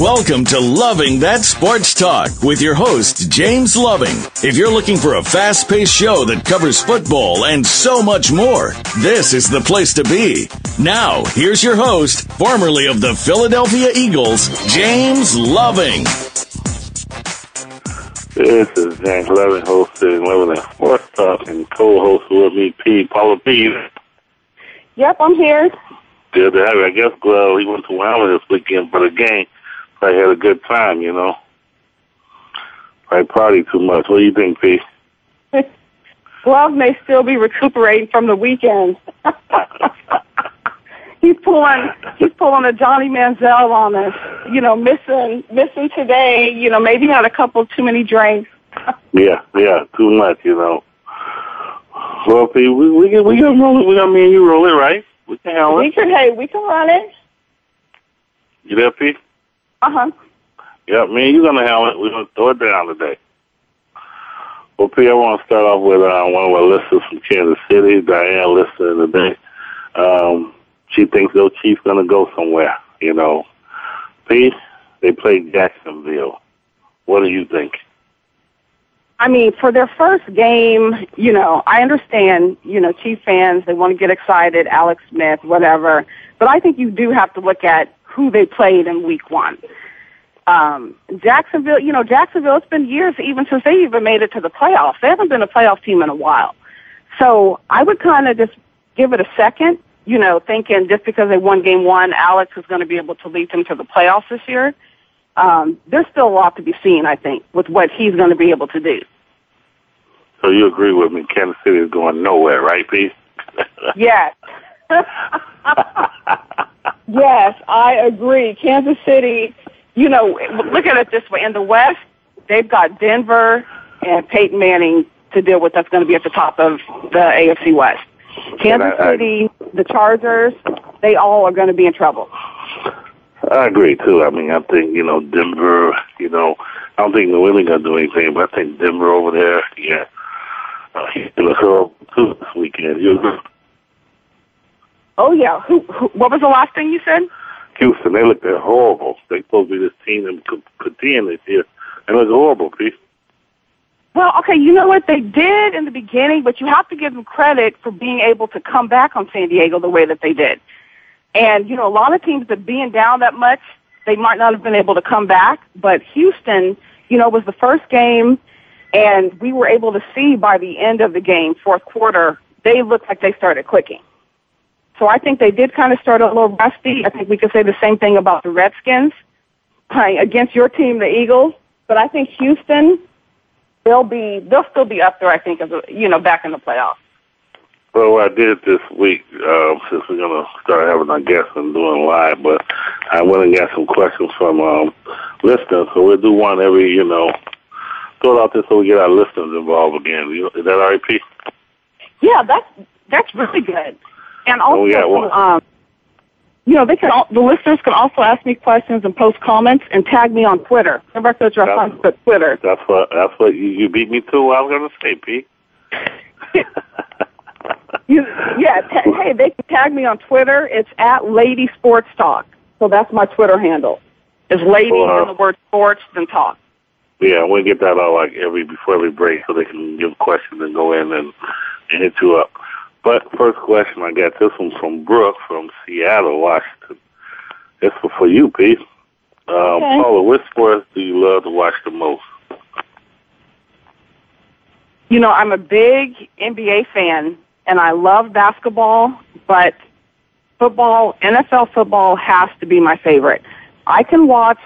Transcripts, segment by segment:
Welcome to Loving That Sports Talk with your host, James Loving. If you're looking for a fast paced show that covers football and so much more, this is the place to be. Now, here's your host, formerly of the Philadelphia Eagles, James Loving. This is James Loving, host of Loving That Sports Talk, and co host with me, P. Paula P. Yep, I'm here. Good to have you. I guess well, he went to Wyoming this weekend for the game. I had a good time, you know. I party too much. What do you think, P? Glove may still be recuperating from the weekend. he's pulling he's pulling a Johnny Manziel on us. You know, missing missing today. You know, maybe had a couple too many drinks. yeah, yeah, too much. You know. Well, P, we we can we can roll it. We got me and you roll it, right? We can handle We can hey, we can run it. You there, P? Uh huh. Yeah, me and you gonna handle it. We're gonna throw it down today. Well, P, I want to start off with uh, one of our listeners from Kansas City, Diane, listening today. Um, she thinks those Chiefs gonna go somewhere. You know, P, they played Jacksonville. What do you think? I mean, for their first game, you know, I understand, you know, Chief fans, they want to get excited, Alex Smith, whatever. But I think you do have to look at who they played in week one. Um, Jacksonville, you know, Jacksonville, it's been years even since they even made it to the playoffs. They haven't been a playoff team in a while. So I would kind of just give it a second, you know, thinking just because they won game one, Alex is going to be able to lead them to the playoffs this year. Um, there's still a lot to be seen, I think, with what he's going to be able to do. So you agree with me? Kansas City is going nowhere, right, Pete? Yes. yes, I agree. Kansas City, you know, look at it this way. In the West, they've got Denver and Peyton Manning to deal with that's going to be at the top of the AFC West. Kansas I- I- City, the Chargers, they all are going to be in trouble. I agree too. I mean, I think you know Denver. You know, I don't think New England gonna do anything, but I think Denver over there, yeah, uh, he's gonna too this weekend. You agree? Oh yeah. Who, who? What was the last thing you said? Houston, they look they're horrible. They supposed to be this team that could contend this year. They look horrible, Pete. Well, okay, you know what they did in the beginning, but you have to give them credit for being able to come back on San Diego the way that they did. And you know, a lot of teams that being down that much, they might not have been able to come back. But Houston, you know, was the first game, and we were able to see by the end of the game, fourth quarter, they looked like they started clicking. So I think they did kind of start a little rusty. I think we could say the same thing about the Redskins playing against your team, the Eagles. But I think Houston, they'll be they'll still be up there. I think as a, you know back in the playoffs. Well, what I did this week, uh, since we're gonna start having our guests and doing live, but I went and got some questions from um, listeners. So we'll do one every, you know, throw it out there so we get our listeners involved again. Is that all right, Pete? Yeah, that's that's really good. And also, Oh, yeah, well- um, you know, they can al- the listeners can also ask me questions and post comments and tag me on Twitter. Remember, I said on Twitter. That's what that's what you, you beat me to. I was gonna say, Pete. You, yeah, ta- hey, they can tag me on Twitter. It's at Lady Sports Talk. So that's my Twitter handle. Is Lady Wow. and the word sports then talk. Yeah, we'll get that out like every before every break so they can give questions and go in and, and hit you up. But first question I got this one from Brooke from Seattle, Washington. It's for, for you, Pete. Um, Okay. Paula, which sports do you love to watch the most? You know, I'm a big NBA fan and I love basketball, but football, NFL football has to be my favorite. I can watch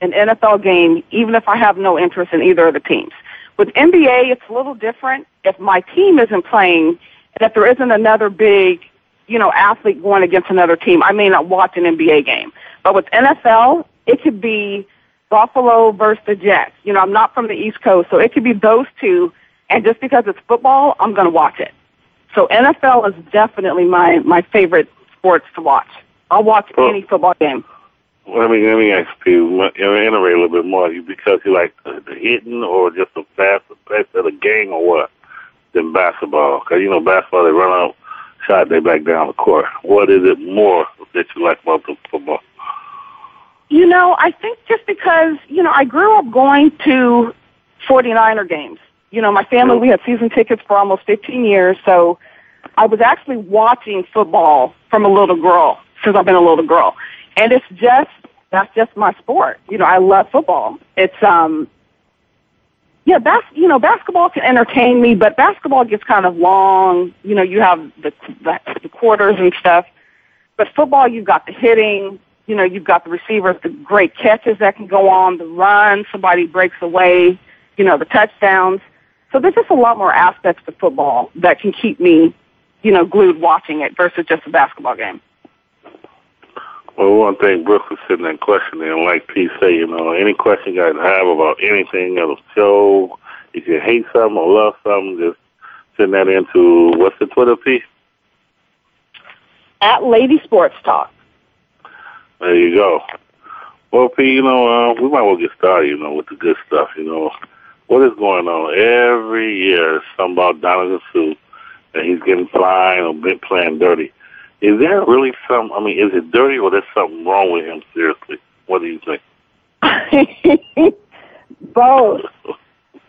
an NFL game even if I have no interest in either of the teams. With NBA, it's a little different. If my team isn't playing and if there isn't another big, you know, athlete going against another team, I may not watch an NBA game. But with NFL, it could be Buffalo versus the Jets. You know, I'm not from the East Coast, so it could be those two. And just because it's football, I'm going to watch it. So NFL is definitely my my favorite sports to watch. I'll watch well, any football game. Let me let me ask you, iterate a little bit more. You because you like the, the hitting, or just the fast pace of the game, or what? Than basketball, because you know basketball they run out, shot they back down the court. What is it more that you like about the football? You know, I think just because you know I grew up going to 49er games. You know, my family we had season tickets for almost 15 years, so I was actually watching football from a little girl since I've been a little girl. And it's just, that's just my sport. You know, I love football. It's, um, yeah, bas- you know, basketball can entertain me, but basketball gets kind of long. You know, you have the, the, the quarters and stuff. But football, you've got the hitting, you know, you've got the receivers, the great catches that can go on, the run, somebody breaks away, you know, the touchdowns. So there's just a lot more aspects to football that can keep me, you know, glued watching it versus just a basketball game. Well, one thing Brooke was sitting there questioning, in like P say, you know, any question you guys have about anything of the show, if you hate something or love something, just send that into what's the Twitter P? At Lady Sports Talk. There you go. Well, P, you know, uh, we might well get started, you know, with the good stuff, you know. What is going on? Every year, something about Donovan Suh, and he's getting fined or been playing dirty. Is there really some? I mean, is it dirty or there's something wrong with him? Seriously, what do you think? Both.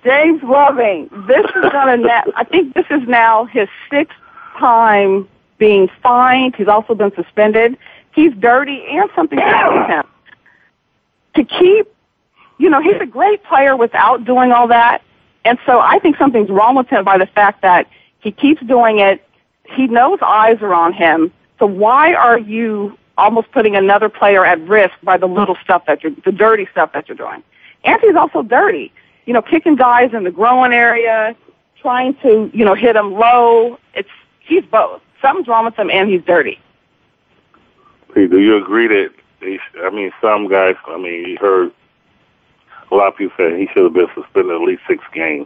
James Loving. This is gonna. Na- I think this is now his sixth time being fined. He's also been suspended. He's dirty, and something wrong with him. To keep, you know, he's a great player without doing all that, and so I think something's wrong with him by the fact that he keeps doing it. He knows eyes are on him so why are you almost putting another player at risk by the little stuff that you're, the dirty stuff that you're doing? Anthony's also dirty. You know, kicking guys in the growing area, trying to, you know, hit them low. It's, he's both. Something's wrong with him and he's dirty. do you agree that, he, I mean, some guys, I mean, you heard a lot of people say he should have been suspended at least six games.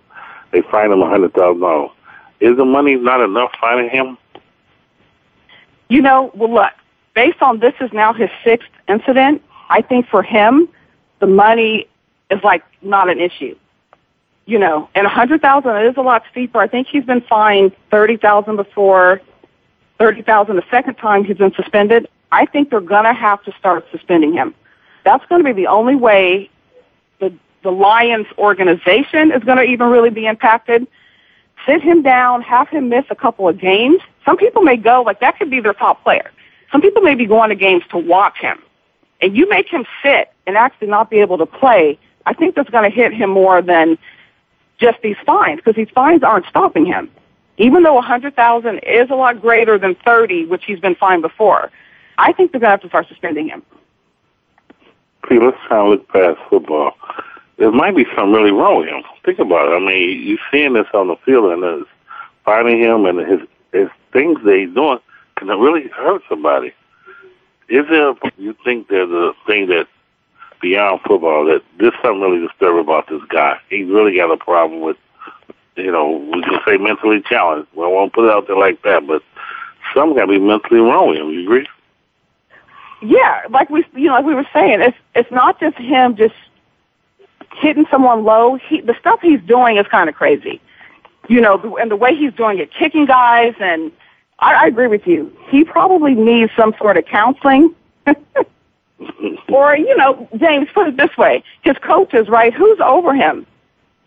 They fined him a hundred thousand dollars. Is the money not enough finding him? You know, well, look, based on this is now his sixth incident, I think for him, the money is like not an issue. You know, and a hundred thousand is a lot steeper. I think he's been fined thirty thousand before, thirty thousand the second time he's been suspended. I think they're gonna have to start suspending him. That's gonna be the only way the the Lions organization is gonna even really be impacted sit him down, have him miss a couple of games. Some people may go, like that could be their top player. Some people may be going to games to watch him. And you make him sit and actually not be able to play, I think that's going to hit him more than just these fines, because these fines aren't stopping him. Even though a 100000 is a lot greater than 30 which he's been fined before, I think they're going to have to start suspending him. See, let's try and look past football there might be something really wrong with him. Think about it. I mean, you're seeing this on the field and it's finding him and his his things he's doing can really hurt somebody. Is there? You think there's a thing that beyond football that there's something really disturbing about this guy? He's really got a problem with, you know, we can say mentally challenged. Well, I won't put it out there like that, but something got to be mentally wrong with him. You agree? Yeah, like we, you know, like we were saying, it's it's not just him just hitting someone low, he, the stuff he's doing is kind of crazy. You know, and the way he's doing it, kicking guys, and I, I agree with you. He probably needs some sort of counseling. or, you know, James, put it this way. His coaches, right, who's over him?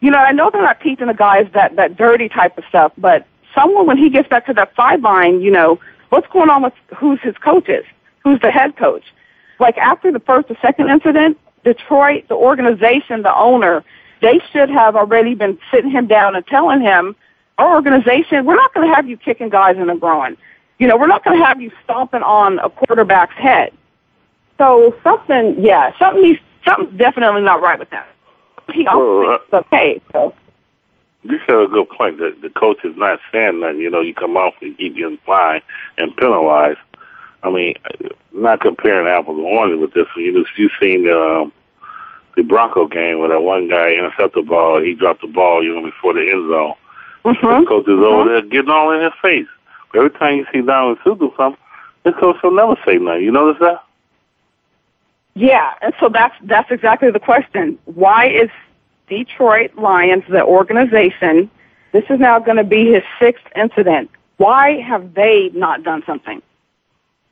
You know, I know they're not teaching the guys that, that dirty type of stuff, but someone, when he gets back to that sideline, you know, what's going on with who's his coaches? Who's the head coach? Like after the first or second incident, Detroit, the organization, the owner, they should have already been sitting him down and telling him, our organization, we're not going to have you kicking guys in the groin. You know, we're not going to have you stomping on a quarterback's head. So something, yeah, something he's, something's definitely not right with that. He also Well, it's okay. So You said a good point. that the coach is not saying nothing. You know, you come off and keep getting fined and penalized. I mean, not comparing apples and oranges with this. one. You know, you've seen the um, the Bronco game where that one guy intercepted the ball. He dropped the ball, you know, before the end zone. Mhm. The coach is over there getting all in his face. Every time you see Donald Suh do something, the coach will never say nothing. You notice that? Yeah, and so that's that's exactly the question. Why is Detroit Lions, the organization, this is now going to be his sixth incident? Why have they not done something?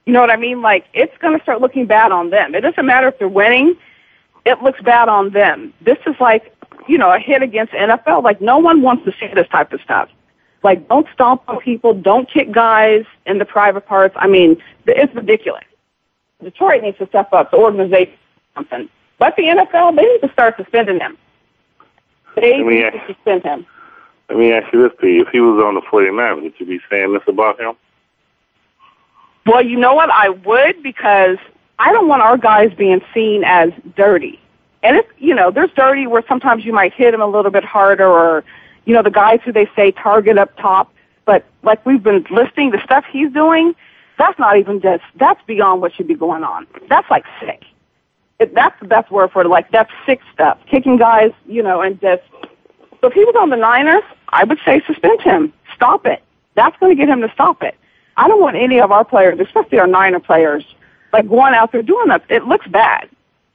You know what I mean? Like it's going to start looking bad on them. It doesn't matter if they're winning; it looks bad on them. This is like you know a hit against NFL. Like no one wants to see this type of stuff. Like don't stomp on people, don't kick guys in the private parts. I mean, it's ridiculous. Detroit needs to step up. The organization something. But the NFL, they need to start suspending him. They need yeah. to suspend him. Let me ask you this, P. If he was on the 49ers, would you be saying this about him? Well, you know what? I would because I don't want our guys being seen as dirty. And if, you know, there's dirty where sometimes you might hit him a little bit harder or, you know, the guys who they say target up top. But like we've been listing, the stuff he's doing, that's not even just, that's beyond what should be going on. That's like sick. It, that's the best word for it. Like that's sick stuff. Kicking guys, you know, and just, so if he was on the Niners, I would say suspend him. Stop it. That's going to get him to stop it. I don't want any of our players, especially our Niner players, like going out there doing that. It looks bad.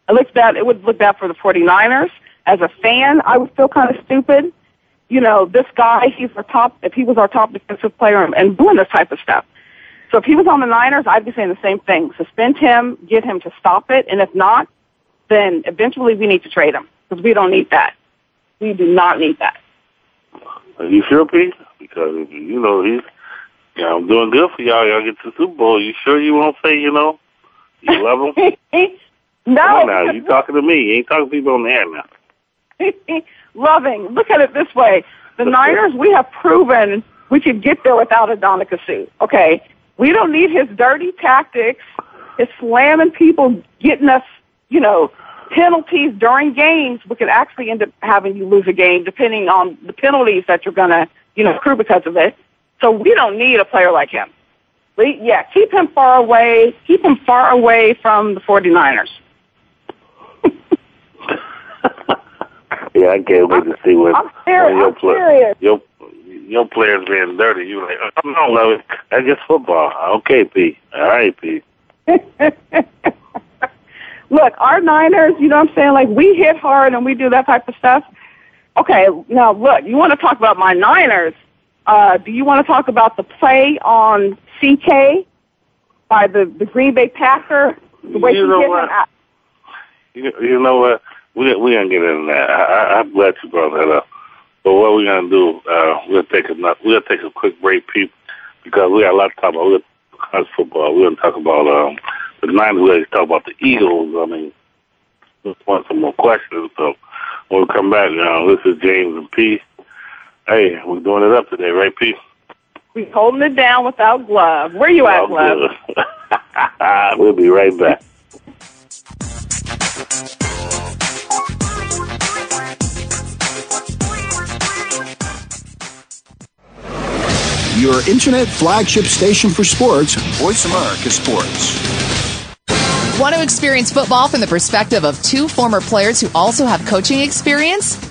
It looks bad. It would look bad for the 49ers. As a fan, I would feel kind of stupid. You know, this guy, he's our top, if he was our top defensive player and, doing this type of stuff. So if he was on the Niners, I'd be saying the same thing. Suspend him, get him to stop it, and if not, then eventually we need to trade him because we don't need that. We do not need that. Are you sure, P? Because, you know, he's, know, I'm doing good for y'all. Y'all get to the Super Bowl. You sure you won't say, you know, you love him? no, Come on now. You talking to me. You ain't talking to people on the air now. loving. Look at it this way: the Niners, we have proven we could get there without a Donica suit. Okay, we don't need his dirty tactics, his slamming people, getting us, you know, penalties during games. We could actually end up having you lose a game depending on the penalties that you're gonna, you know, accrue because of it. So we don't need a player like him. Yeah, keep him far away. Keep him far away from the 49ers. Yeah, I can't wait to see what I'm serious. your I'm serious. your your players being dirty. You like, I don't love it. That's just football. Okay, P. All right, P. Look, our Niners, you know what I'm saying? Like, we hit hard and we do that type of stuff. Okay, now look, you want to talk about my Niners. Uh, do you want to talk about the play on CK by the, the Green Bay Packer? The way You he know what? out. You, you know what? We we gonna get into that. I, I, I'm glad you brought that up. But what we're gonna do? Uh, we'll take a we'll take a quick break, people, because we got a lot to talk about. We'll college football. We're gonna talk about um, the Niners. We're gonna talk about the Eagles. I mean, just want some more questions. So when we come back, you know, this is James and P. Hey, we're doing it up today, right, Pete? We're holding it down without glove. Where you at, Well, glove? we'll be right back. Your internet flagship station for sports, Voice America Sports. Want to experience football from the perspective of two former players who also have coaching experience?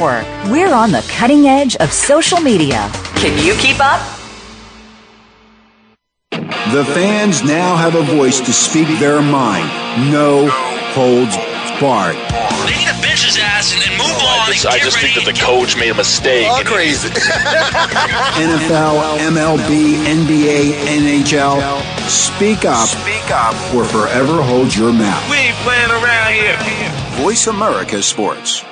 We're on the cutting edge of social media. Can you keep up? The fans now have a voice to speak their mind. No holds barred. They need to bench his ass and, and move oh, on. I just, and I just think that the coach made a mistake. All crazy. NFL, MLB, NBA, NHL. Speak up. Speak up. Or forever hold your mouth. We ain't playing around here. Voice America Sports.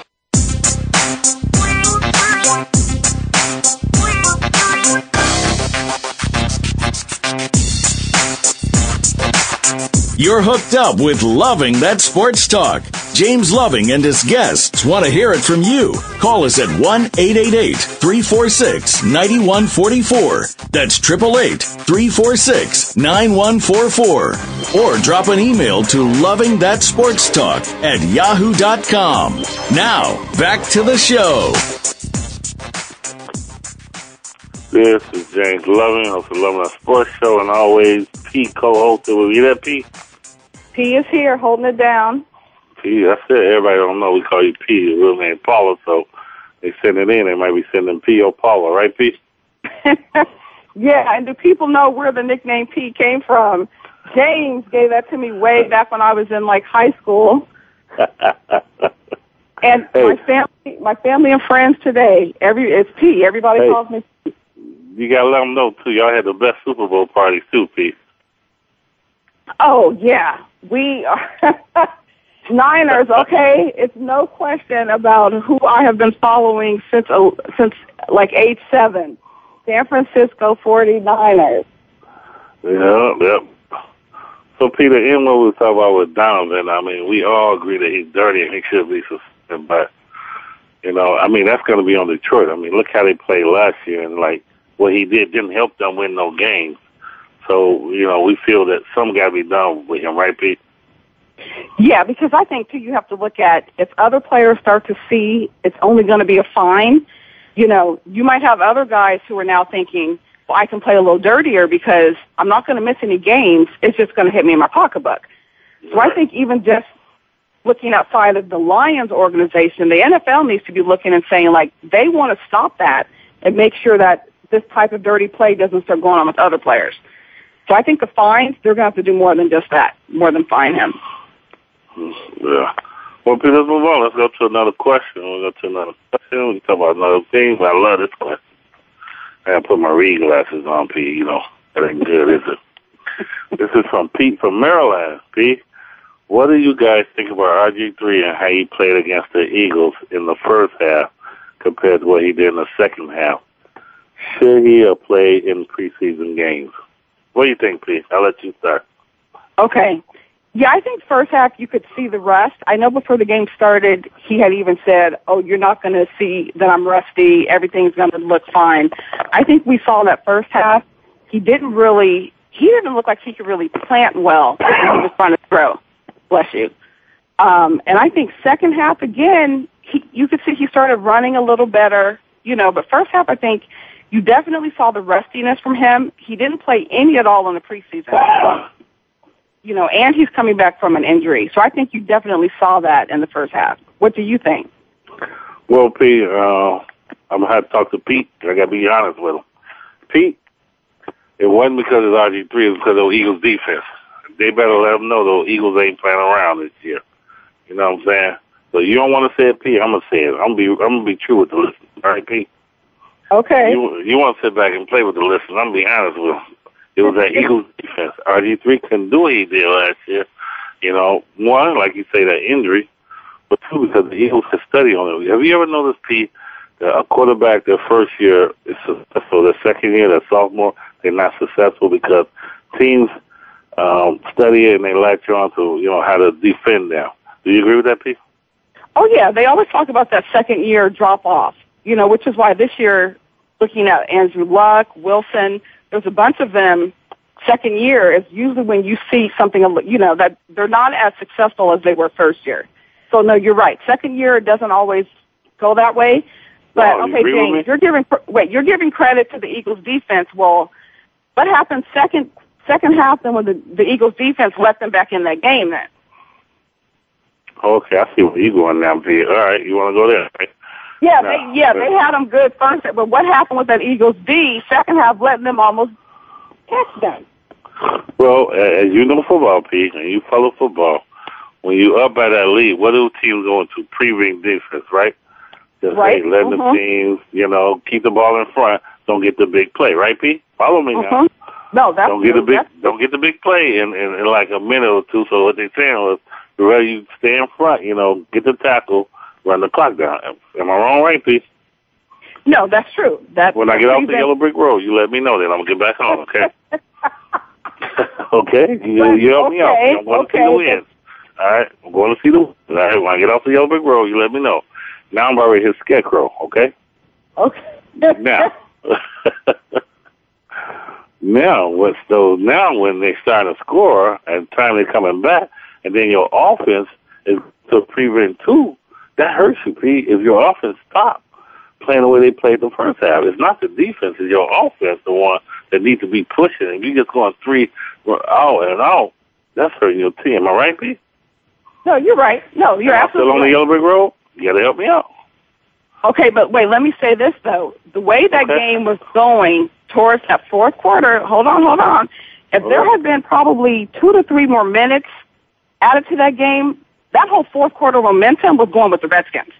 You're hooked up with Loving That Sports Talk. James Loving and his guests want to hear it from you. Call us at 1 888 346 9144. That's 888 346 9144. Or drop an email to Loving That Sports Talk at yahoo.com. Now, back to the show. This is James Loving, of Loving Our Sports Show, and always P co-hosted with you. That P? P is here holding it down. P, that's it. Everybody don't know we call you P. Your real name Paula, so they send it in. They might be sending P or Paula, right, P? Yeah, and do people know where the nickname P came from? James gave that to me way back when I was in like high school. And Hey. my family, my family and friends today, every it's P. Everybody Hey. calls me. P. You gotta let them know too. Y'all had the best Super Bowl parties too, P. Oh yeah, we are Niners. Okay, it's no question about who I have been following since uh, since like age seven. San Francisco 49ers. Yeah, yep. So Peter, in what we talking about with Donovan, I mean, we all agree that he's dirty and he should be suspended. But you know, I mean, that's going to be on Detroit. I mean, look how they played last year, and like what he did didn't help them win no games. So you know, we feel that some got to be done with him, right, Pete? Yeah, because I think too you have to look at if other players start to see it's only going to be a fine. You know, you might have other guys who are now thinking, well, I can play a little dirtier because I'm not going to miss any games. It's just going to hit me in my pocketbook. So I think even just looking outside of the Lions organization, the NFL needs to be looking and saying like they want to stop that and make sure that this type of dirty play doesn't start going on with other players. So I think the fines, they're going to have to do more than just that, more than fine him. Yeah. Well, Pete, let's move on. Let's go to another question. We'll go to another question. We can talk about another thing. I love this question. I gotta put my reading glasses on, Pete. You know, that ain't good, is it? this is from Pete from Maryland. Pete, what do you guys think about RG3 and how he played against the Eagles in the first half compared to what he did in the second half? Should he have played in preseason games? What do you think, Pete? I'll let you start. Okay. Yeah, I think first half you could see the rust. I know before the game started, he had even said, "Oh, you're not going to see that I'm rusty. Everything's going to look fine." I think we saw that first half. He didn't really. He didn't look like he could really plant well when he was trying to throw. Bless you. Um, and I think second half again, he, you could see he started running a little better. You know, but first half, I think you definitely saw the rustiness from him. He didn't play any at all in the preseason you know, and he's coming back from an injury. So I think you definitely saw that in the first half. What do you think? Well, Pete, uh, I'm gonna have to talk to Pete. I gotta be honest with him. Pete, it wasn't because of RG three. It was because of the Eagles defense. They better let them know those Eagles ain't playing around this year. You know what I'm saying? So you don't want to say it, Pete. I'm gonna say it. I'm gonna be I'm gonna be true with the listeners. All right, Pete. Okay. You you want to sit back and play with the listeners? I'm be honest with them. It was that Eagles defense. RG three couldn't do what he did last year. You know, one like you say that injury, but two because the Eagles could study on it. Have you ever noticed, Pete, that a quarterback their first year is successful, their second year, their sophomore, they're not successful because teams um, study it and they latch on to you know how to defend them. Do you agree with that, Pete? Oh yeah, they always talk about that second year drop off. You know, which is why this year, looking at Andrew Luck, Wilson, there's a bunch of them. Second year is usually when you see something, you know, that they're not as successful as they were first year. So no, you're right. Second year doesn't always go that way. But Oh, you okay, agree with me? James, you're giving wait, you're giving credit to the Eagles defense. Well, what happened second second half then when the, the Eagles defense let them back in that game then. Okay, I see where you're going now, P. All right, you want to go there? Yeah, No, they yeah, but- they had them good first, but what happened with that Eagles D second half letting them almost catch them? Well, as you know football, P, and you follow football, when you up by that lead, what do teams go into? Prevent defense, right? Just Right, hey, letting the mhm. teams, you know, keep the ball in front. Don't get the big play, right, P? Follow me now. Mhm. No, that's don't get true. a big That's- don't get the big play in, in, in like a minute or two. So what they saying was, the rather you stay in front, you know, get the tackle, run the clock down. Am, I wrong, right, P? No, that's true. That When I get off the yellow brick road, you let me know. Then I'm gonna get back on. Okay. okay. You, you help me out. I'm going to see okay. the wins. All right. I'm going to see the. All right. When I get off the yellow brick road, you let me know. Now I'm to hit scarecrow. Okay. Okay. Now. now what so now when they start to score and time they're coming back and then your offense is to prevent two, that hurts you, Pete, if your offense stop playing the way they played the first half. It's not the defense, it's your offense the one that needs to be pushing. If you just going three out oh, and out, that's hurting your team. Am I right, Pete? no, you're right. No, you're Am I still on the yellow brick road? You gotta help me out. Okay, but wait, let me say this though. The way that Okay. game was going towards that fourth quarter, hold on, hold on. If there had been probably two to three more minutes added to that game, that whole fourth quarter momentum was going with the Redskins.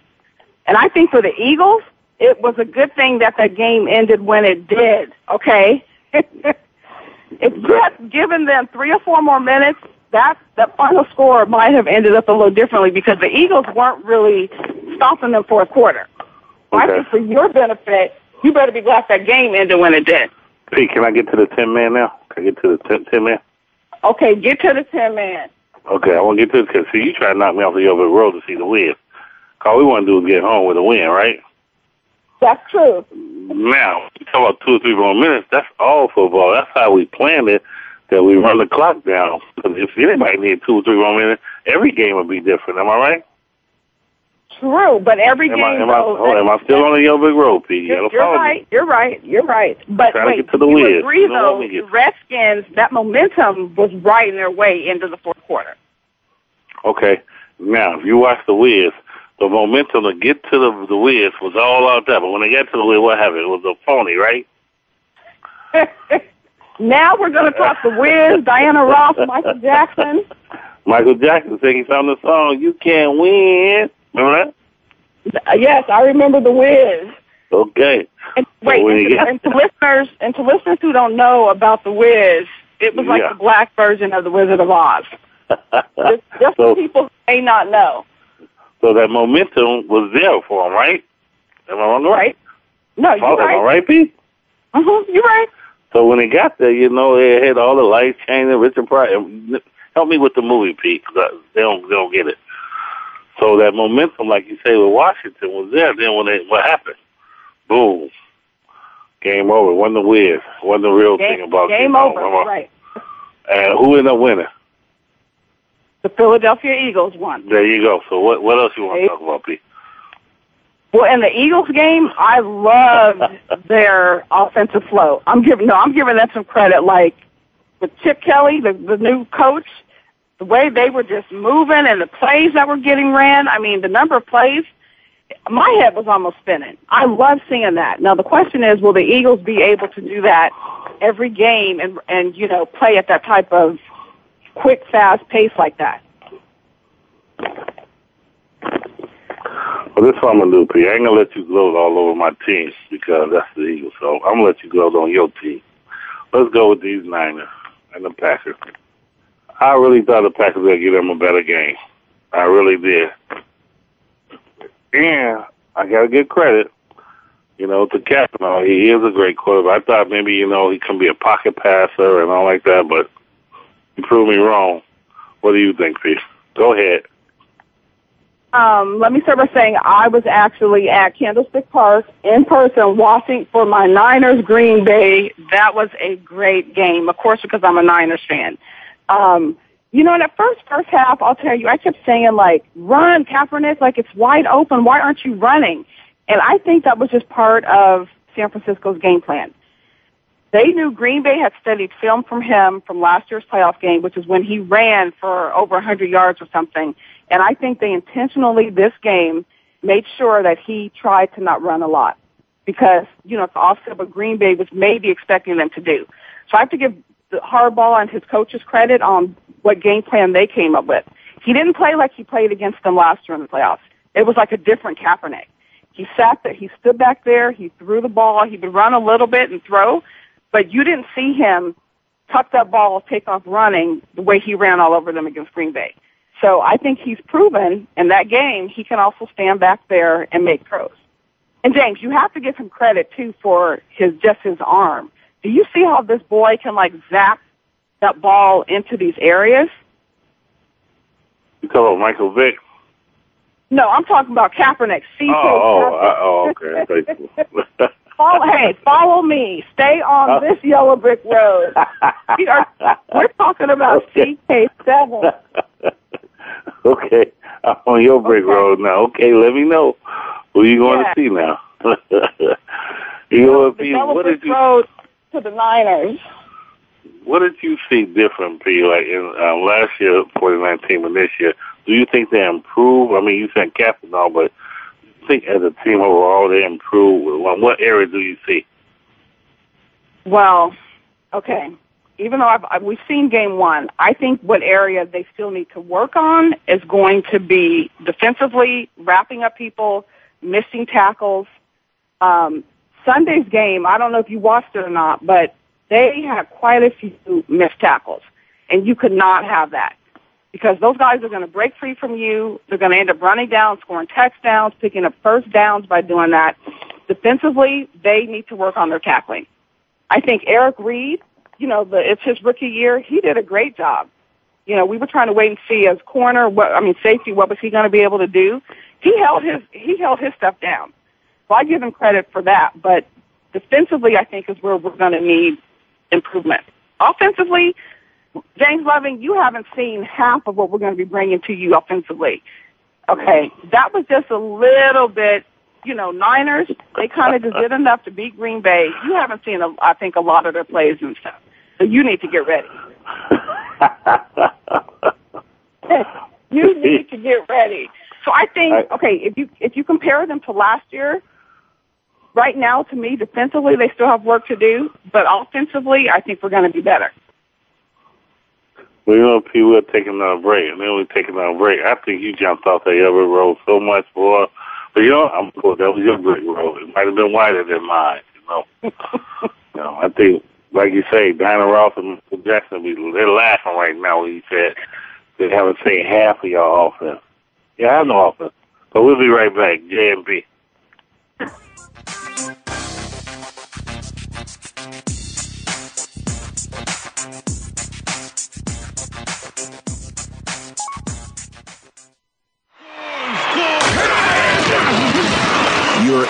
And I think for the Eagles, it was a good thing that that game ended when it did, okay? if you had given them three or four more minutes, that that final score might have ended up a little differently because the Eagles weren't really stopping them for a quarter. So I think for your benefit, you better be glad that game ended when it did. Pete, can I get to the ten man now? Can I get to the ten, 10 man? Okay, get to the ten man. Okay, I want to get to because see, you try to knock me off the yellow road to see the win. All we want to do is get home with a win, right? That's true. Now, you talk about two or three more minutes. That's all football. That's how we planned it. That we run the clock down. Because if anybody need two or three more minutes, every game would be different. Am I right? True, but every Am game I? Am I? though, Oh, am I still on the yellow brick road, You're, you're right. You're right. You're right. But Trying to wait, get to the you Wiz. agree You though? want me to The Redskins, that momentum was riding their way into the fourth quarter. Okay. Now, if you watch the Wiz, the momentum to get to the the Wiz was all out there. But when they got to the Wiz, what happened? It was a phony, right? now we're going to talk the Wiz, Diana Ross, Michael Jackson. Michael Jackson singing on the song, "You Can't Win." Remember Uh, Yes, I remember the Wiz. Okay. And wait, when and, and to listeners, and to listeners who don't know about the Wiz, it was like Yeah. the black version of the Wizard of Oz. Just, just so, for people who may not know, so that momentum was there for him, right? Am I wrong? right? No, you're Am I right. right, Pete? Mm-hmm, you're right. So when they got there, you know, it had all the lights changing. Richard Pryor, help me with the movie, Pete, because they don't they don't get it. So that momentum, like you say, with Washington was there. Then when they what happened? Boom, game over. Wasn't the Wiz. Wasn't the real thing about game getting home. over. Right. And who ended up winning? The Philadelphia Eagles won. There you go. So what what else you want to talk about, Pete? Well, in the Eagles game, I loved their offensive flow. I'm giving no, I'm giving them some credit. Like with Chip Kelly, the, the new coach, the way they were just moving and the plays that were getting ran. I mean, the number of plays, my head was almost spinning. I love seeing that. Now the question is, will the Eagles be able to do that every game and and you know play at that type of quick, fast pace like that? Well, this is what I'm gonna do, ain't gonna let you gloat all over my team because that's the Eagles. So I'm gonna let you gloat on your team. Let's go with these Niners and the Packers. I really thought the Packers would give them a better game. I really did. And I gotta give credit, you know, to Kaepernick. He is a great quarterback. I thought maybe, you know, he can be a pocket passer and all like that, but he proved me wrong. What do you think, Pete? Go ahead. Um, let me start by saying I was actually at Candlestick Park in person watching for my Niners Green Bay. That was a great game, of course, because I'm a Niners fan. Um, you know, in that first first half, I'll tell you, I kept saying like, "Run, Kaepernick! Like it's wide open. Why aren't you running?" And I think that was just part of San Francisco's game plan. They knew Green Bay had studied film from him from last year's playoff game, which is when he ran for over 100 yards or something. And I think they intentionally this game made sure that he tried to not run a lot because, you know, it's offset what Green Bay was maybe expecting them to do. So I have to give Harbaugh and his coaches credit on what game plan they came up with. He didn't play like he played against them last year in the playoffs. It was like a different Kaepernick. He sat there, he stood back there, he threw the ball, he would run a little bit and throw, but you didn't see him tuck that ball, take off running the way he ran all over them against Green Bay. So I think he's proven in that game he can also stand back there and make throws. And James, you have to give him credit too for his just his arm. Do you see how this boy can like zap that ball into these areas? You talking about Michael Vick? No, I'm talking about Kaepernick. CK Oh, oh, oh, okay. Follow, hey, follow me. Stay on Uh. this yellow brick road. We are, we're talking about CK7. okay, I'm on your brick Okay. road now. Okay, let me know who you going Yeah. to see now. you know, the P, yellow what brick did you road to the Niners. what did you see different, P? Like in um, last year, 2019, and this year, do you think they improved? I mean, you said cap and all, but you think as a team overall they improved? What, what area do you see? Well, okay. Even though I've, I've, we've seen game one, I think what area they still need to work on is going to be defensively, wrapping up people, missing tackles. Um, Sunday's game, I don't know if you watched it or not, but they had quite a few missed tackles. And you could not have that because those guys are going to break free from you. They're going to end up running down, scoring touchdowns, picking up first downs by doing that. Defensively, they need to work on their tackling. I think Eric Reid, you know, the, it's his rookie year. He did a great job. You know, we were trying to wait and see as corner, what, I mean, safety, what was he going to be able to do? He held his, he held his stuff down. So I give him credit for that. But defensively, I think is where we're going to need improvement. Offensively, James Loving, you haven't seen half of what we're going to be bringing to you offensively. Okay, that was just a little bit, you know, Niners, they kind of just did enough to beat Green Bay. You haven't seen, a, I think, a lot of their plays and stuff. So you need to get ready. you need to get ready. So I think, okay, if you if you compare them to last year, right now to me defensively they still have work to do, but offensively I think we're going to be better. Well, you know, P, we're taking another break, and then we're taking another break. I think you jumped off that other road so much, boy. But, you know, I'm cool. That was your brick road. It might have been wider than mine, you know. you know, I think, like you say, Diana Ross and Michael Jackson, be, they're laughing right now when you said they haven't seen half of your offense. Yeah, I have no offense. But we'll be right back. J and B.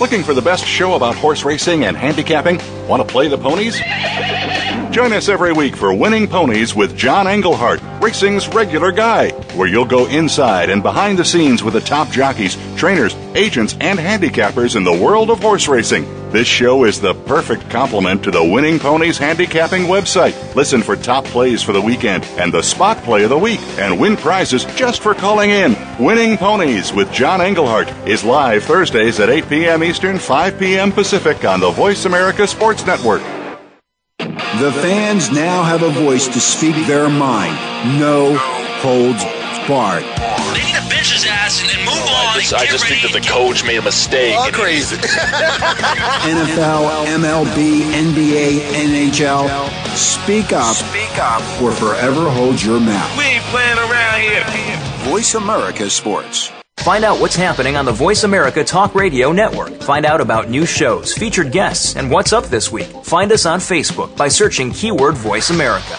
Looking for the best show about horse racing and handicapping? Want to play the ponies? Join us every week for Winning Ponies with John Englehart, racing's regular guy, where you'll go inside and behind the scenes with the top jockeys, trainers, agents, and handicappers in the world of horse racing. This show is the perfect complement to the Winning Ponies handicapping website. Listen for top plays for the weekend and the spot play of the week and win prizes just for calling in. Winning Ponies with John Englehart is live Thursdays at 8 p.m. Eastern, 5 p.m. Pacific on the Voice America Sports Network. The fans now have a voice to speak their mind. No holds barred. They bench his ass and, and move oh, on. I just, and I get just think that the coach made a mistake. All crazy. NFL, MLB, NBA, NHL. Speak up Speak up. or forever hold your mouth. We ain't playing around here. Voice America Sports. Find out what's happening on the Voice America Talk Radio Network. Find out about new shows, featured guests, and what's up this week. Find us on Facebook by searching keyword Voice America.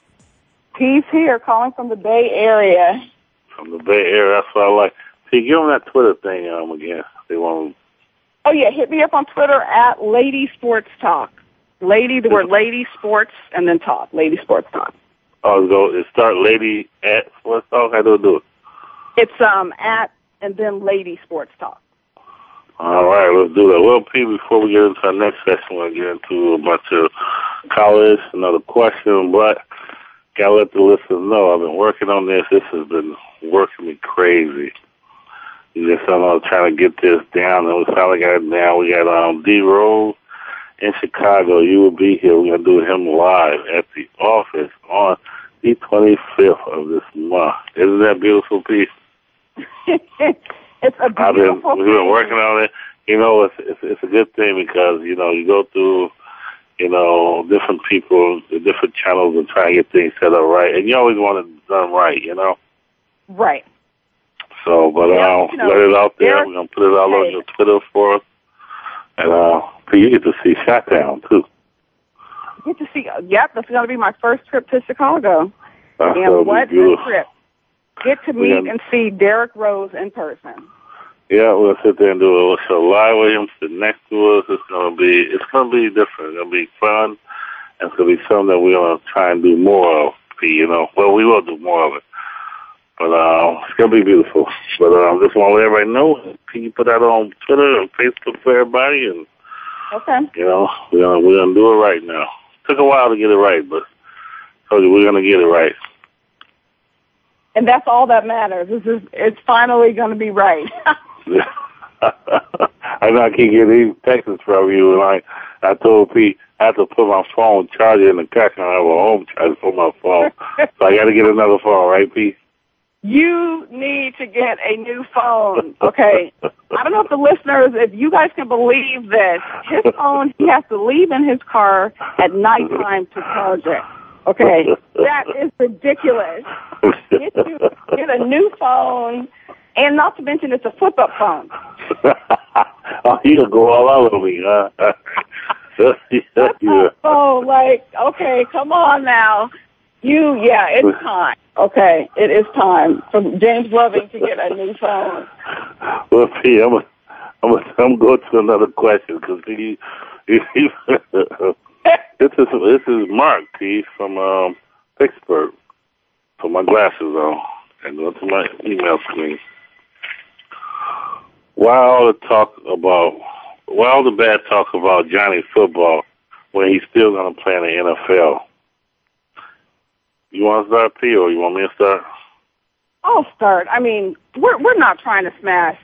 He's here calling from the Bay Area. From the Bay Area, that's what I like. See, give them that Twitter thing um, again. They want. Oh yeah, hit me up on Twitter at Lady Sports Talk. Lady, the word Lady Sports, and then Talk. Lady Sports Talk. Oh, go. It start Lady at Sports Talk. How do it do it? It's um at and then Lady Sports Talk. All right, let's do that. Well, P, before we get into our next session, we'll get into a bunch of college, another question, but gotta let the listeners know I've been working on this. This has been working me crazy. You just don't know, trying to get this down, and we finally got it down. We got um, D Rose in Chicago. You will be here. We're gonna do him live at the office on the 25th of this month. Isn't that beautiful, P? it's a beautiful I've been, we've been working on it. You know, it's, it's it's a good thing because you know you go through, you know, different people, the different channels, and try and get things set up right. And you always want it done right, you know. Right. So, but Yeah, uh, you know, let it out there. We're gonna put it all on your Twitter for us, and uh, you get to see Shot Down too. Get to see. Yep, that's going to be my first trip to Chicago. That's and what a trip! Get to meet got- and see Derrick Rose in person. Yeah, we'll sit there and do a little show live with him, sit next to us. It's gonna be it's gonna be different. It's gonna be fun. And it's gonna be something that we're gonna try and do more of. You know, well, we will do more of it. But uh, it's gonna be beautiful. But um, just want to let everybody know. Can you put that on Twitter and Facebook for everybody? And Okay. you know, we're gonna we're gonna do it right now. Took a while to get it right, but I told you we're gonna get it right. And that's all that matters. This is it's finally going to be right. I know I keep getting these texts from you, and I, I told Pete I have to put my phone charger in the car. I have a home charger for my phone, so I got to get another phone, right, Pete? you need to get a new phone. Okay. I don't know if the listeners, if you guys can believe this, his phone he has to leave in his car at nighttime to charge it. Okay, that is ridiculous. Get you get a new phone, and not to mention it's a flip up phone. oh, he'll go all over me, huh? yeah. Oh, like okay, come on now. You, yeah, it's time. Okay, it is time for James Loving to get a new phone. Well, Pete, I'm a, I'm a, I'm going to another question because he, he, he this is this is Mark P from um, Pittsburgh. Put my glasses on and go to my email screen. Why all the talk about? Why all the bad talk about Johnny football when he's still going to play in the NFL? You want to start, P, or you want me to start? I'll start. I mean, we're we're not trying to smash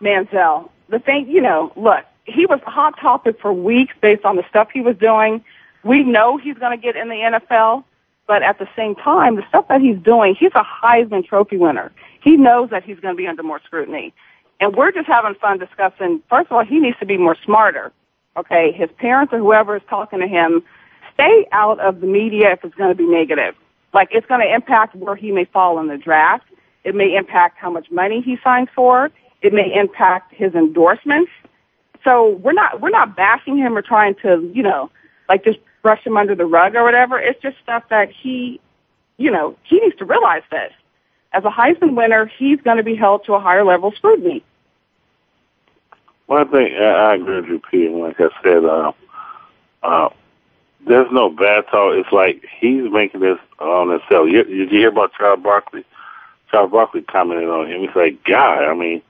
Manziel. The thing, you know, look, he was a hot topic for weeks based on the stuff he was doing. We know he's going to get in the NFL, but at the same time, the stuff that he's doing, he's a Heisman Trophy winner. He knows that he's going to be under more scrutiny, and we're just having fun discussing. First of all, he needs to be more smarter. Okay, his parents or whoever is talking to him, stay out of the media if it's going to be negative. Like it's going to impact where he may fall in the draft. It may impact how much money he signs for. It may impact his endorsements. So we're not we're not bashing him or trying to you know like just brush him under the rug or whatever. It's just stuff that he you know he needs to realize this. As a Heisman winner, he's going to be held to a higher level of scrutiny. Well, I think I, I agree with you, Pete. Like I said, uh, uh, there's no bad talk. It's like he's making this on himself. You, did you hear about Charles Barkley? Charles Barkley commented on him. He's like, God, I mean,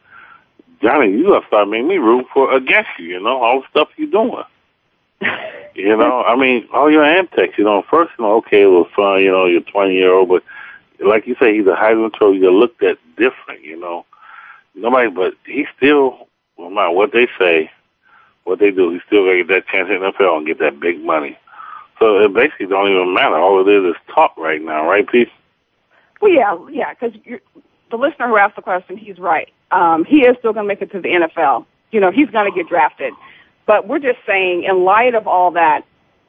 Johnny, you gotta start making me root for against you. You know all the stuff you're doing. you know, I mean, all your antics. You know, first, you know, okay, it was fun. You know, you're 20 year old, but like you say, he's a Heisman Trophy. You're looked at different. You know, nobody, but he still, no matter what they say, what they do, he still gonna get that chance in the NFL and get that big money. So it basically don't even matter. All it is is talk right now, right, Pete? Well, yeah, yeah, because the listener who asked the question, he's right. Um, he is still going to make it to the NFL. You know, he's going to get drafted. But we're just saying, in light of all that,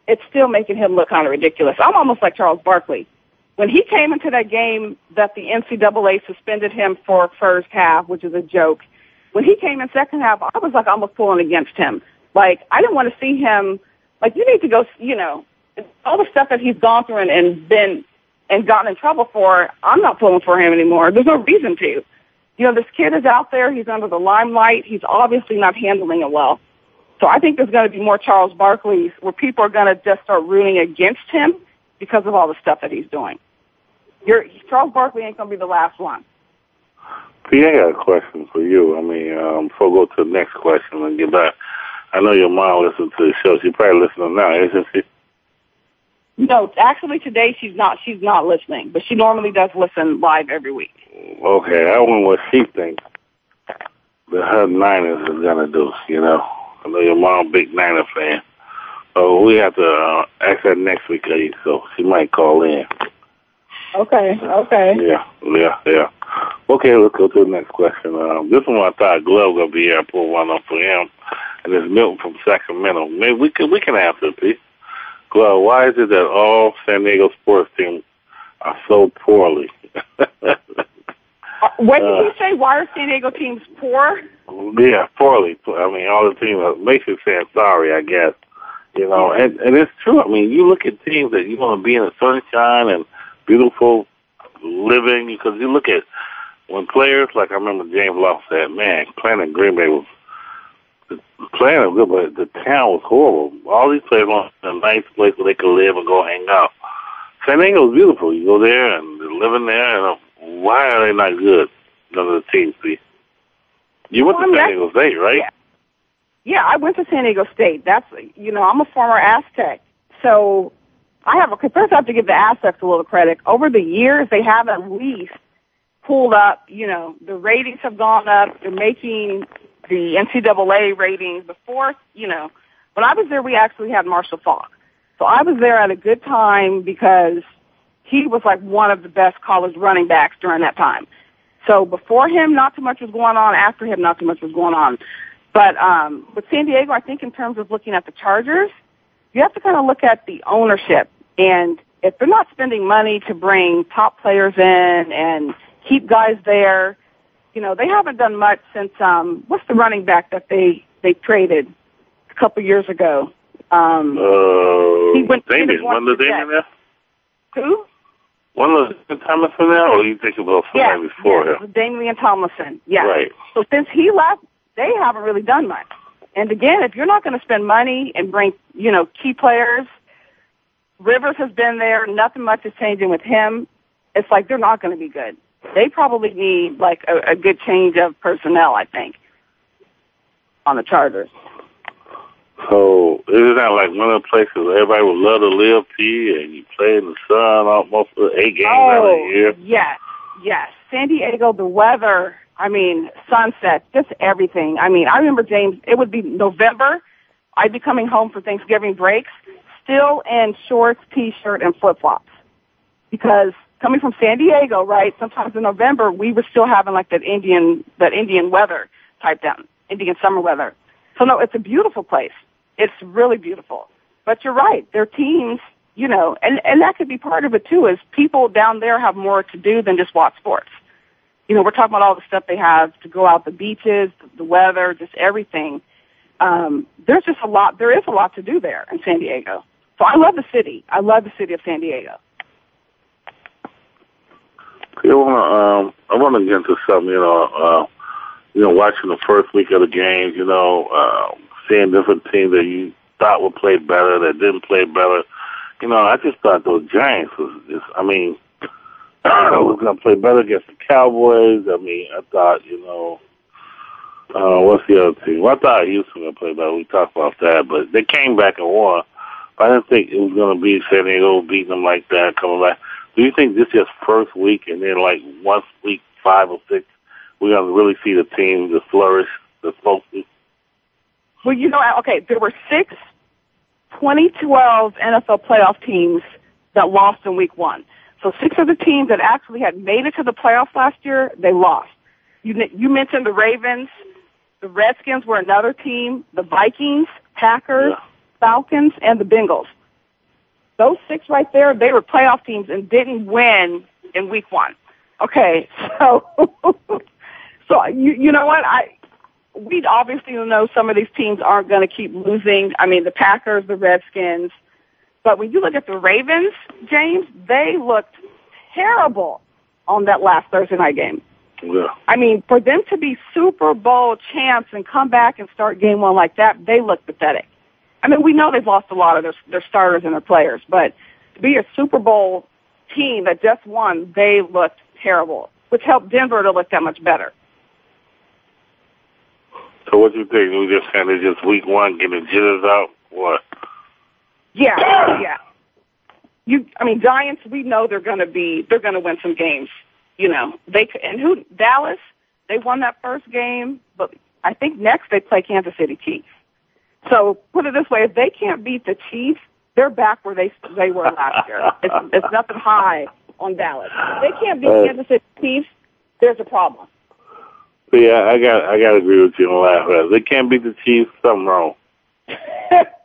it's still making him look kind of ridiculous. I'm almost like Charles Barkley. When he came into that game that the NCAA suspended him for first half, which is a joke, when he came in second half, I was like almost pulling against him. Like, I didn't want to see him, like, you need to go, you know, all the stuff that he's gone through and, and been and gotten in trouble for, I'm not pulling for him anymore. There's no reason to. You know, this kid is out there. He's under the limelight. He's obviously not handling it well. So I think there's going to be more Charles Barkley's where people are going to just start rooting against him because of all the stuff that he's doing. You're, Charles Barkley ain't going to be the last one. P, I got a question for you. I mean, um, before we go to the next question and get back, I know your mom listens to the show. She probably listening now, isn't she? No, actually today she's not. She's not listening, but she normally does listen live every week. Okay, I wonder what she thinks that her Niners is gonna do. You know, I know your mom big Niner fan. So we have to uh, ask her next week, lady. So she might call in. Okay. Okay. Yeah. Yeah. Yeah. Okay, let's go to the next question. Um, this one I thought Glove gonna be here. I put one up for him, and it's Milton from Sacramento. Maybe we can we can answer Pete. Glove, why is it that all San Diego sports teams are so poorly? uh, what did uh, you say? Why are San Diego teams poor? Yeah, poorly. I mean, all the teams are basically saying sorry, I guess. You know, and and it's true. I mean, you look at teams that you want to be in the sunshine and beautiful living because you look at when players like I remember James Lofton said, "Man, playing in Green Bay was playing was good, but the town was horrible. All these players want a nice place where they could live and go hang out. San Diego is beautiful. You go there and they're living there, and uh, why are they not good? None of the teams be. You went well, to San Diego State, right? Yeah. yeah, I went to San Diego State. That's you know, I'm a former Aztec, so I have a first I have to give the Aztecs a little credit. Over the years, they have at least pulled up. You know, the ratings have gone up. They're making the NCAA ratings before, you know, when I was there, we actually had Marshall Faulk. So I was there at a good time because he was like one of the best college running backs during that time. So before him, not too much was going on. After him, not too much was going on. But um, with San Diego, I think in terms of looking at the Chargers, you have to kind of look at the ownership. And if they're not spending money to bring top players in and keep guys there, you know, they haven't done much since um what's the running back that they they traded a couple years ago? Um uh, he went Damien, one of the Damien there? Who? One of the Tomlinson there, or you think about somebody yeah, before yeah, him? Damian Tomlinson. Yeah. Right. So since he left, they haven't really done much. And again, if you're not going to spend money and bring, you know, key players, Rivers has been there. Nothing much is changing with him. It's like they're not going to be good they probably need like a, a good change of personnel. I think on the Chargers. So isn't that like one of the places everybody would love to live, P, and you play in the sun almost eight games oh, out of the oh, year? Yes, yes. San Diego, the weather, I mean, sunset, just everything. I mean, I remember, James, it would be November. I'd be coming home for Thanksgiving breaks, still in shorts, T-shirt, and flip-flops. Because coming from San Diego, right? Sometimes in November we were still having like that Indian that Indian weather type down, Indian summer weather. So no, it's a beautiful place. It's really beautiful. But you're right, their teams, you know, and and that could be part of it too. Is people down there have more to do than just watch sports. You know, we're talking about all the stuff they have to go out the beaches, the weather, just everything. Um, there's just a lot. There is a lot to do there in San Diego. So I love the city. I love the city of San Diego. I want to um, I want to get into something. You know, uh, you know, watching the first week of the games. You know, uh, seeing different teams that you thought would play better that didn't play better. You know, I just thought those Giants was just. I mean, I was going to play better against the Cowboys. I mean, I thought you know Uh, what's the other team? Well, I thought Houston would play better. We talked about that, but they came back and won. But I didn't think it was going to be San Diego beating them like that, coming back. Do you think this is first week, and then like once week five or six, we're going to really see the team, the flourish, the focus? Well, you know, okay, there were six 2012 NFL playoff teams that lost in week one. So six of the teams that actually had made it to the playoffs last year, they lost. You, you mentioned the Ravens. The Redskins were another team. The Vikings, Packers, yeah. Falcons, and the Bengals. Those six right there, they were playoff teams and didn't win in week one. Okay, so so you you know what I we obviously know some of these teams aren't going to keep losing. I mean, the Packers, the Redskins, but when you look at the Ravens, James, they looked terrible on that last Thursday night game. Yeah. I mean, for them to be Super Bowl champs and come back and start game one like that, they look pathetic. I mean, we know they've lost a lot of their, their starters and their players, but to be a Super Bowl team that just won, they looked terrible, which helped Denver to look that much better. So what do you think? We just kind of just week one getting jitters out? What? Yeah, yeah. You, I mean, Giants. We know they're going to be. They're going to win some games. You know, they and who Dallas. They won that first game, but I think next they play Kansas City Chiefs. So put it this way: if they can't beat the Chiefs, they're back where they they were last year. It's, it's nothing high on Dallas. If they can't beat uh, Kansas City Chiefs, there's a problem. Yeah, I got I got to agree with you on that. They can't beat the Chiefs. Something wrong.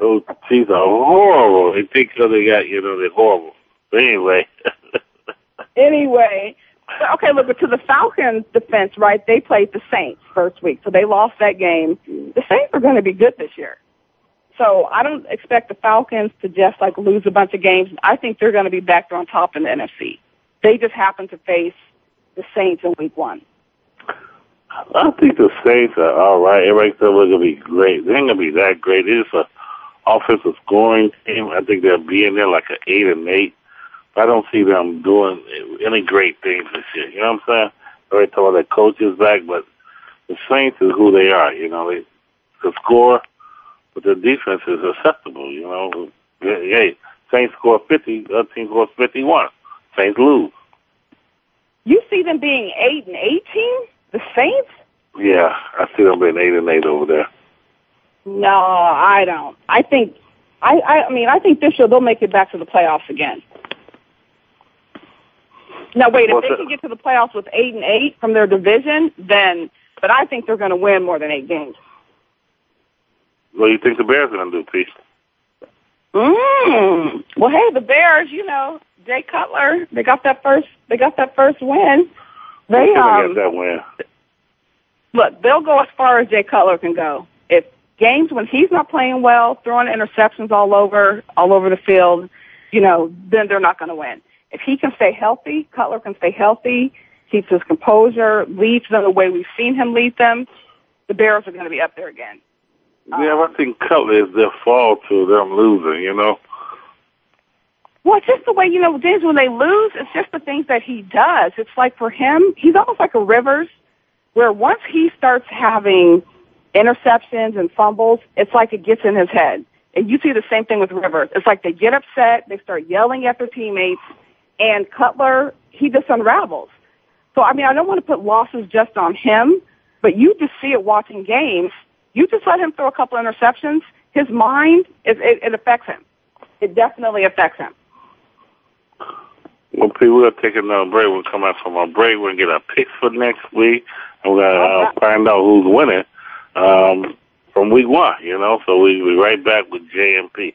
Those Chiefs are horrible. They think because they got you know they're horrible. But anyway. anyway, okay. Look, but to the Falcons' defense, right? They played the Saints first week, so they lost that game. The Saints are going to be good this year. So I don't expect the Falcons to just like lose a bunch of games. I think they're going to be back on top in the NFC. They just happen to face the Saints in week one. I think the Saints are all right. Everybody said they're going to be great. They ain't to be that great. It's a offensive scoring team. I think they'll be in there like an eight and eight. But I don't see them doing any great things this year. You know what I'm saying? Everybody talk about that coach is back, but the Saints is who they are. You know, they the score, but the defense is acceptable. You know, hey, Saints score 50, other team scores 51. Saints lose. You see them being eight and eighteen. The Saints? Yeah, I see them being eight and eight over there. No, I don't. I think, I, I, I mean, I think this year they'll make it back to the playoffs again. Now, wait, if they can get to the playoffs with eight and eight from their division, then, but I think they're going to win more than eight games. What do you think the Bears are going to do, Pete? Mm. Well, hey, the Bears, you know, Jay Cutler, they got that first, they got that first win. They um, that win. Look, they'll go as far as Jay Cutler can go. If games when he's not playing well, throwing interceptions all over all over the field, you know, then they're not going to win. If he can stay healthy, Cutler can stay healthy, keeps his composure, leads them the way we've seen him lead them. The Bears are going to be up there again. Yeah, um, I think Cutler is their fault to them losing. You know. Well, it's just the way, you know, James, when they lose, it's just the things that he does. It's like for him, he's almost like a Rivers, where once he starts having interceptions and fumbles, it's like it gets in his head. And you see the same thing with Rivers. It's like they get upset, they start yelling at their teammates, and Cutler, he just unravels. So, I mean, I don't want to put losses just on him, but you just see it watching games. You just let him throw a couple interceptions, his mind, it, it, it affects him. It definitely affects him. Well, people, we're gonna take another break. We'll come out from our break. We're going to get our picks for next week. And we're going to uh, find out who's winning um, from week one, you know. So we'll be right back with JMP.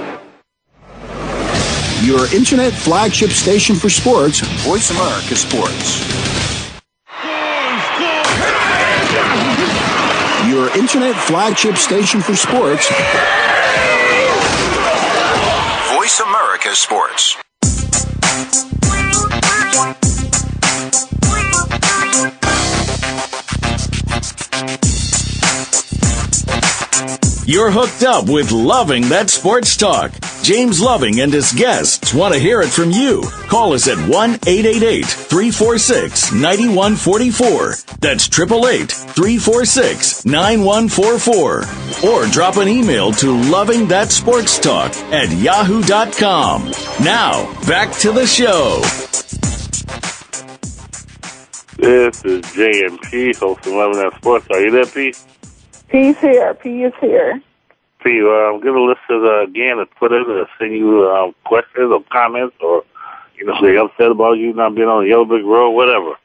Your internet flagship station for sports, Voice America Sports. Your internet flagship station for sports, Voice America Sports. You're hooked up with Loving That Sports Talk. James Loving and his guests want to hear it from you. Call us at 1 888 346 9144. That's 888 346 9144. Or drop an email to Loving That Sports Talk at yahoo.com. Now, back to the show. This is JMP, host of Loving That Sports. Are you there, Pete? P's here. P is here. Pete, uh, give a listeners uh, again at Twitter to send you uh, questions or comments or, you know, they upset about you not being on the Yellow Brick Road, whatever.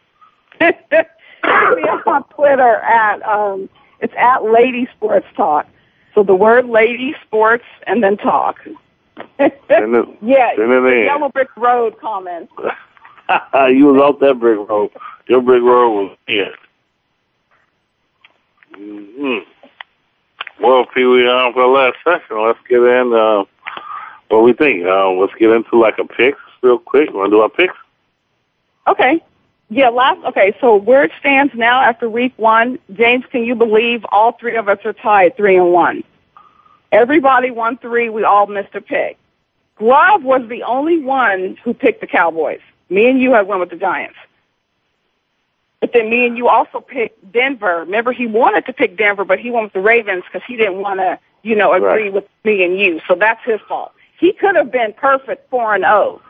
Me on Twitter at um, it's at Lady Sports Talk. So the word Lady Sports and then talk. Send it, yeah, send it in. Yellow Brick Road comments. you was that brick road. Your brick road was here. Mm-hmm. Well, Pee Wee, um, for the last session, let's get in. Uh, what we think? Uh, let's get into like a picks real quick. Want to do our picks? Okay. Yeah, last, okay, so where it stands now after week one, James, can you believe all three of us are tied three and one? Everybody won three, we all missed a pick. Glove was the only one who picked the Cowboys. Me and you had went with the Giants. But then me and you also picked Denver. Remember, he wanted to pick Denver, but he went with the Ravens because he didn't want to, you know, agree Right. with me and you. So that's his fault. He could have been perfect four and oh. zero.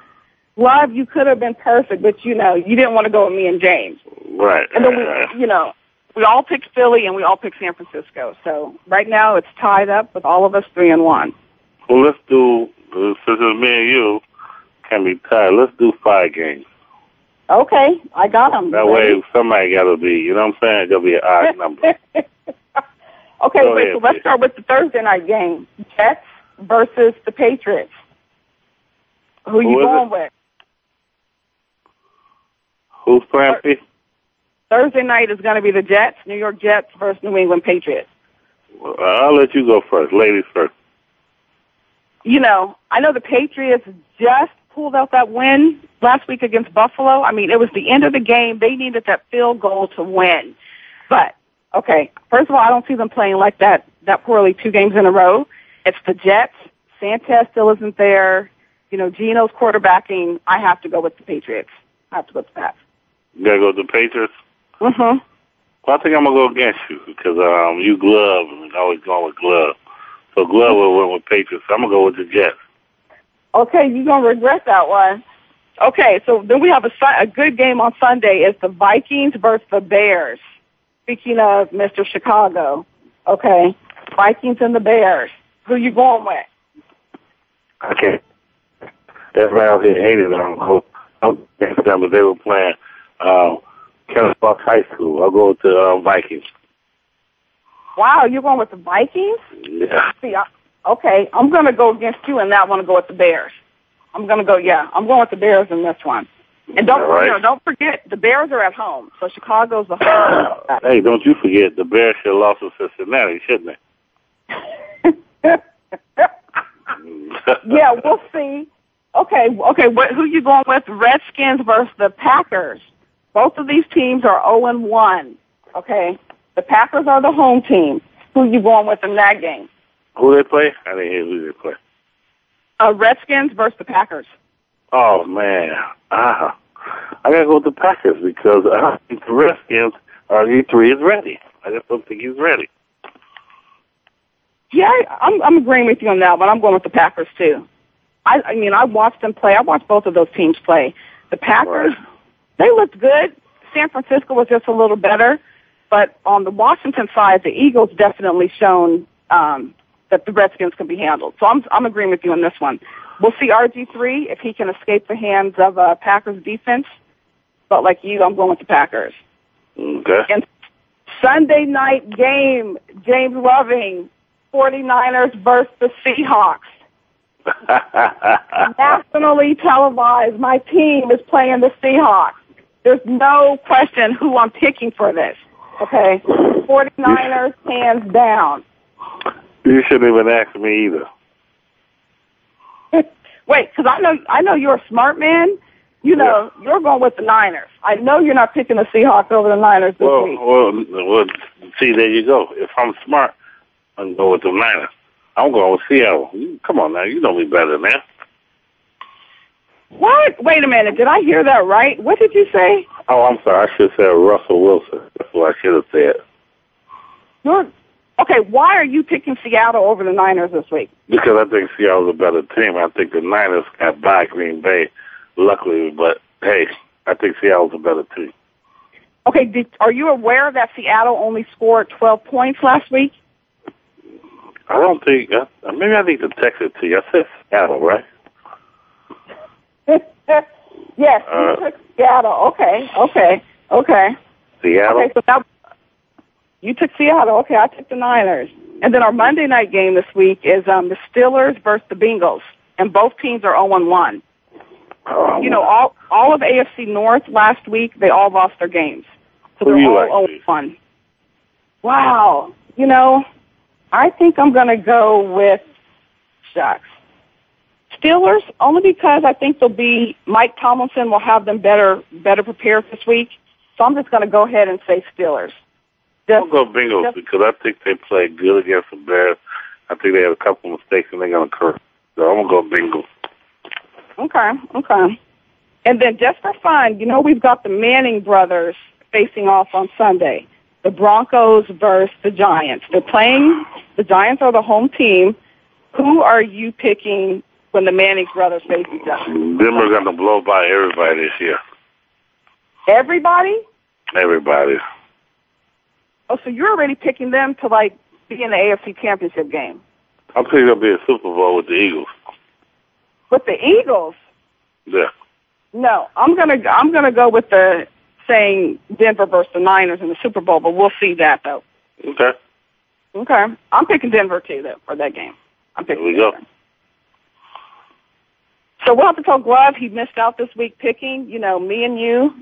Love, you could have been perfect, but you know, you didn't want to go with me and James. Right. And then we, you know, we all picked Philly and we all picked San Francisco. So right now it's tied up with all of us three and one. Well, let's do, since it's me and you, can be tied, let's do five games. Okay, I got them. That way somebody got to be, you know what I'm saying? Got to be an odd number. Okay, Go wait, ahead, so let's please. start with the Thursday night game. Jets versus the Patriots. Who, Who you going it? with? Who's playing? Thursday night is going to be the Jets, New York Jets versus New England Patriots. Well, I'll let you go first. Ladies first. You know, I know the Patriots just pulled out that win last week against Buffalo. I mean, it was the end of the game. They needed that field goal to win. But, okay, first of all, I don't see them playing like that, that poorly two games in a row. It's the Jets. Sanchez still isn't there. You know, Geno's quarterbacking. I have to go with the Patriots. I have to go with the Pats. You got to go with the Patriots? Mm-hmm. Well, I think I'm going to go against you because um, you glove and always going with glove. So glove will win with Patriots. I'm going to go with the Jets. Okay, you're gonna regret that one. Okay, so then we have a a good game on Sunday. It's the Vikings versus the Bears. Speaking of Mr. Chicago, okay, Vikings and the Bears. Who you going with? Okay. Everybody out here hated them. I'm them, they were playing um, Kenneth Fox High School. I'll go to the uh, Vikings. Wow, you're going with the Vikings? Yeah. See, I, okay, I'm gonna go against you and that one to go with the Bears. I'm gonna go. Yeah, I'm going with the Bears in this one. And don't right. you know, don't forget the Bears are at home, so Chicago's the home. Hey, don't you forget the Bears should have lost to Cincinnati, shouldn't they? yeah, we'll see. Okay, okay. What, who you going with? Redskins versus the Packers. Both of these teams are zero and one. Okay, the Packers are the home team. Who you going with in that game? Who they play? I didn't hear who they play. Uh, Redskins versus the Packers. Oh man, ah, I gotta go with the Packers because I don't think the Redskins are E three is ready. I just don't think he's ready. Yeah, I- I'm I'm agreeing with you on that, but I'm going with the Packers too. I I mean, I watched them play. I watched both of those teams play. The Packers, they looked good. San Francisco was just a little better, but on the Washington side, the Eagles definitely shown um, that the Redskins can be handled. So I'm I'm agreeing with you on this one. We'll see RG3 if he can escape the hands of uh, Packers defense. But like you, I'm going with the Packers. Okay. And Sunday night game, James Loving, 49ers versus the Seahawks. Nationally televised. My team is playing the Seahawks. There's no question who I'm picking for this. Okay? 49ers hands down. You shouldn't even ask me either. Wait, because I know I know you're a smart man. You know you're going with the Niners. I know you're not picking the Seahawks over the Niners this Well, week. well, well, see, there you go. If I'm smart, I'm going with the Niners. I'm going with Seattle. Come on now, you know me better than that. What? Wait a minute. Did I hear that right? What did you say? Oh, I'm sorry. I should have said Russell Wilson. That's what I should have said. You're okay. Why are you picking Seattle over the Niners this week? Because I think Seattle's a better team. I think the Niners got by Green Bay, luckily. But hey, I think Seattle's a better team. Okay. Did, are you aware that Seattle only scored 12 points last week? I don't think. Uh, maybe I need to text it to you. I said Seattle, right? yes, Uh, you took Seattle. Okay. Okay. Okay. Seattle. Okay. So now you took Seattle. Okay. I took the Niners. And then our Monday night game this week is um, the Steelers versus the Bengals, and both teams are 0 and 1. Oh, You know, all all of AFC North last week they all lost their games, so they're all like, 0 and 1. Wow. You know, I think I'm going to go with shucks. Steelers only because I think they'll be Mike Tomlinson will have them better better prepared this week. So I'm just going to go ahead and say Steelers. I'll go Bengals because I think they played good against the Bears. I think they had a couple mistakes and they're going to correct. So I'm going to go Bengals. Okay, okay. And then just for fun, you know we've got the Manning brothers facing off on Sunday. The Broncos versus the Giants. They're playing. The Giants are the home team. Who are you picking when the Manning brothers face each other? Denver's going to blow by everybody this year. Everybody? Everybody. Oh, so you're already picking them to like be in the AFC Championship game I think there'll be a Super Bowl with the Eagles. with the Eagles? Yeah. No, I'm gonna I'm gonna go with the saying Denver versus the Niners in the Super Bowl, but we'll see that though. Okay. Okay, I'm picking Denver too though for that game. I'm picking. There we go. So we'll have to tell Glove he missed out this week picking. You know, me and you,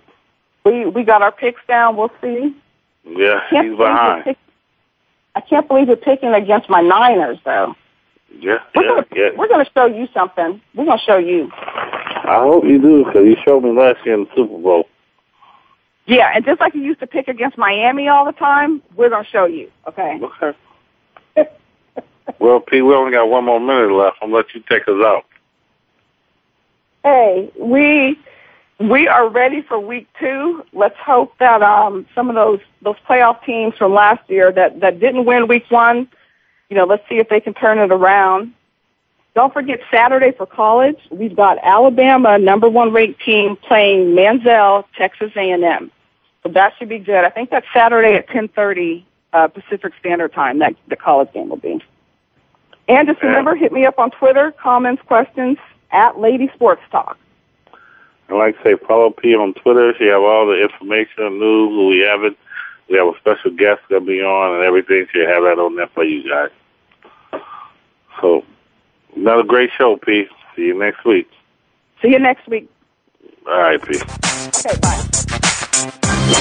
we we got our picks down. We'll see. Yeah, he's behind. pick- I can't believe you're picking against my Niners though. Yeah, We're yeah, gonna yeah. we're gonna show you something. We're gonna show you. I hope you do because you showed me last year in the Super Bowl. Yeah, and just like you used to pick against Miami all the time, we're gonna show you. Okay. Okay. Well, Pete, we only got one more minute left. I'm gonna let you take us out. Hey, we we are ready for week two. Let's hope that um, some of those those playoff teams from last year that that didn't win week one, you know, let's see if they can turn it around. Don't forget Saturday for college. We've got Alabama, number one ranked team, playing Manziel, Texas A&M. So that should be good. I think that's Saturday at 10:30 uh, Pacific Standard Time. That the college game will be. And just remember, hit me up on Twitter, comments, questions at Lady Sports Talk. And like I say, follow P on Twitter. She have all the information, news, who we have it. We have a special guest gonna be on and everything. She'll have that on there for you guys. So, another great show, P. See you next week. See you next week. All right, P. Okay, bye.